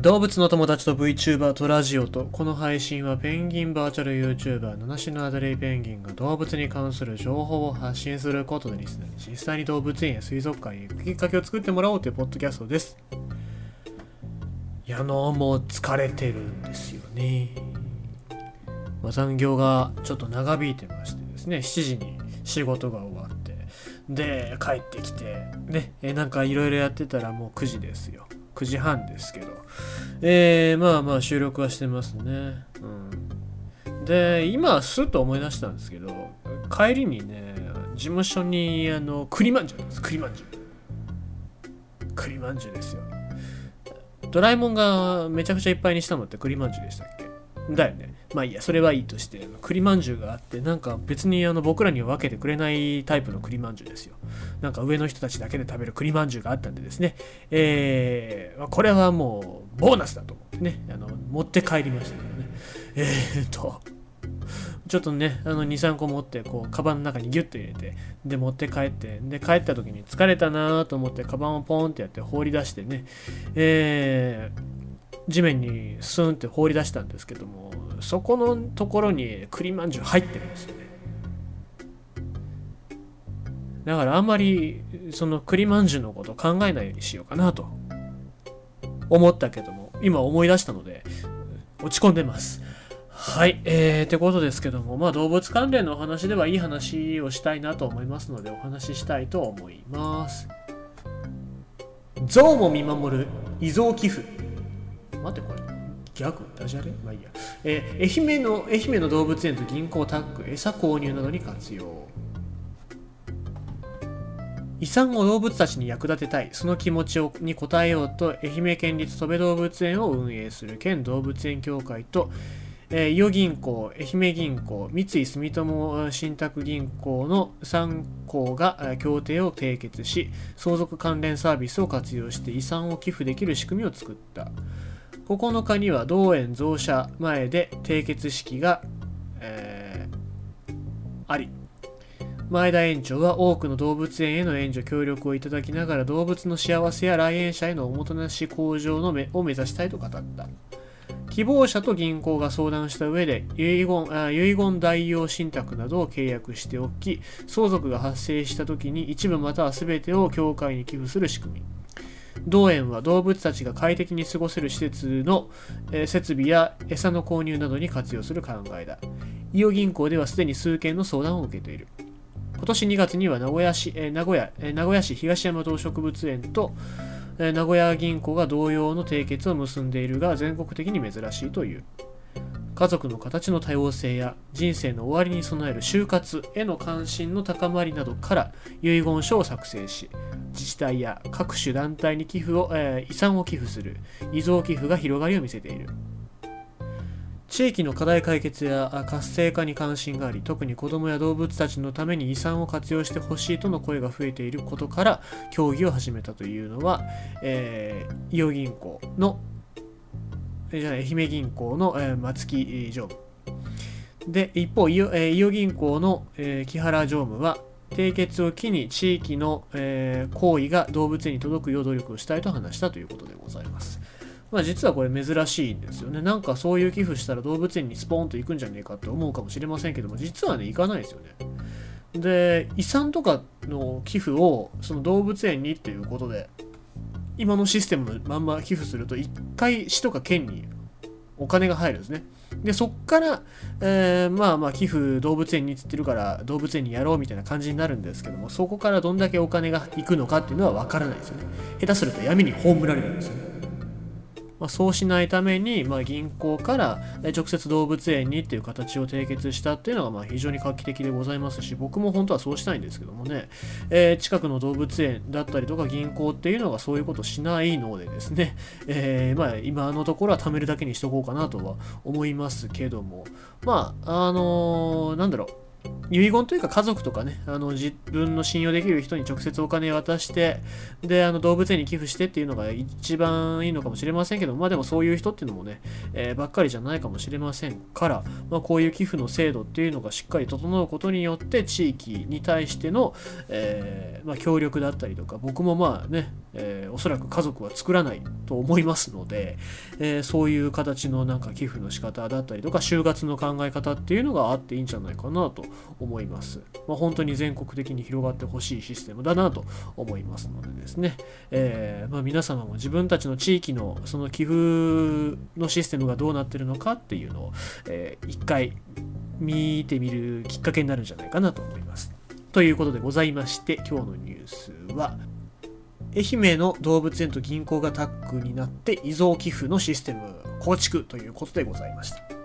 動物の友達と VTuber とラジオとこの配信はペンギンバーチャル YouTuber 七種のアドレイペンギンが動物に関する情報を発信することでリスナーに実際に動物園や水族館へ行くきっかけを作ってもらおうというポッドキャストです。いやのもう疲れてるんですよね、ま、残業がちょっと長引いてましてですね7時に仕事が終わってで帰ってきてねえなんかいろいろやってたらもう9時ですよ。9時半ですけど、えー、まあまあ収録はしてますね。うん、で、今、すっと思い出したんですけど、帰りにね、事務所にあの栗まんじゅうです、栗まんじゅう。栗まんじゅうですよ。ドラえもんがめちゃくちゃいっぱいにしたのって栗まんじゅうでしたっけ？だよね。まあいいや、それはいいとして、栗まんじゅうがあって、なんか別にあの僕らには分けてくれないタイプの栗まんじゅうですよ。なんか上の人たちだけで食べる栗まんじゅうがあったんでですね、えー、これはもうボーナスだと思ってね、あの持って帰りましたけどね。えー、っと、ちょっとね、あの2、3個持って、こう、カバンの中にギュッと入れて、で、持って帰って、で、帰った時に疲れたなと思って、カバンをポンってやって放り出してね、えー、地面にスンって放り出したんですけどもそこのところに栗まんじゅう入ってるんですよね。だからあんまりその栗まんじゅうのこと考えないようにしようかなと思ったけども今思い出したので落ち込んでます。はい、えー、ってことですけども、まあ動物関連のお話ではいい話をしたいなと思いますのでお話ししたいと思います。象も見守る遺贈寄付。待ってこれ。ギャグ？ダジャレ？まあいいや、えー、愛媛の愛媛の動物園と銀行タッグ餌購入などに活用。遺産を動物たちに役立てたい。その気持ちをに応えようと愛媛県立とべ動物園を運営する県動物園協会とえー、伊予銀行、愛媛銀行、三井住友信託銀行の3行が協定を締結し、相続関連サービスを活用して遺産を寄付できる仕組みを作った。9日には道園増車前で締結式が、えー、あり。前田園長は多くの動物園への援助協力をいただきながら動物の幸せや来園者へのおもてなし向上のめを目指したいと語った。希望者と銀行が相談した上で遺言遺言代用信託などを契約しておき相続が発生した時に一部または全てを協会に寄付する仕組み。同園は動物たちが快適に過ごせる施設の、え設備や餌の購入などに活用する考えだ。伊予銀行ではすでに数件の相談を受けている。今年2月には名古屋市、名古屋え名古屋市東山動植物園と、え名古屋銀行が同様の締結を結んでいるが全国的に珍しいという。家族の形の多様性や人生の終わりに備える就活への関心の高まりなどから遺言書を作成し自治体や各種団体に寄付を、えー、遺産を寄付する遺贈寄付が広がりを見せている地域の課題解決や活性化に関心があり特に子どもや動物たちのために遺産を活用してほしいとの声が増えていることから協議を始めたというのは、えー、伊予銀行のじゃ愛媛銀行の、えー、松木常務。で、一方、伊予,、えー、伊予銀行の、えー、木原常務は、締結を機に地域の、えー、行為が動物園に届くよう努力をしたいと話したということでございます。まあ、実はこれ珍しいんですよね。なんかそういう寄付したら動物園にスポーンと行くんじゃねえかと思うかもしれませんけども、実はね、行かないですよね。で、遺産とかの寄付をその動物園にっていうことで、今のシステムのまんま寄付すると1回市とか県にお金が入るんですね。で、そっから、えー、まあまあ寄付動物園につってるから動物園にやろうみたいな感じになるんですけども、そこからどんだけお金が行くのかっていうのはわからないですよね。下手すると闇に葬られるんですよね。まあ、そうしないために、まあ、銀行から直接動物園にっていう形を締結したっていうのがまあ非常に画期的でございますし僕も本当はそうしたいんですけどもね、えー、近くの動物園だったりとか銀行っていうのがそういうことしないのでですね、えー、まあ今のところは貯めるだけにしとこうかなとは思いますけども。まああのー、なんだろう。遺言というか家族とかね、あの自分の信用できる人に直接お金渡して、で、あの動物園に寄付してっていうのが一番いいのかもしれませんけど、まあでもそういう人っていうのもね、えー、ばっかりじゃないかもしれませんから、まあ、こういう寄付の制度っていうのがしっかり整うことによって、地域に対しての、えー、まあ、協力だったりとか、僕もまあね、えー、おそらく家族は作らないと思いますので、えそういう形のなんか寄付の仕方だったりとか、就活の考え方っていうのがあっていいんじゃないかなと思います。まあ、本当に全国的に広がってほしいシステムだなと思いますのでですね、えー、まあ、皆様も自分たちの地域のその寄付のシステムがどうなってるのかっていうのを、えー、一回見てみるきっかけになるんじゃないかなと思います。ということでございまして今日のニュースは愛媛の動物園と銀行がタッグになって遺贈寄付のシステム構築ということでございました。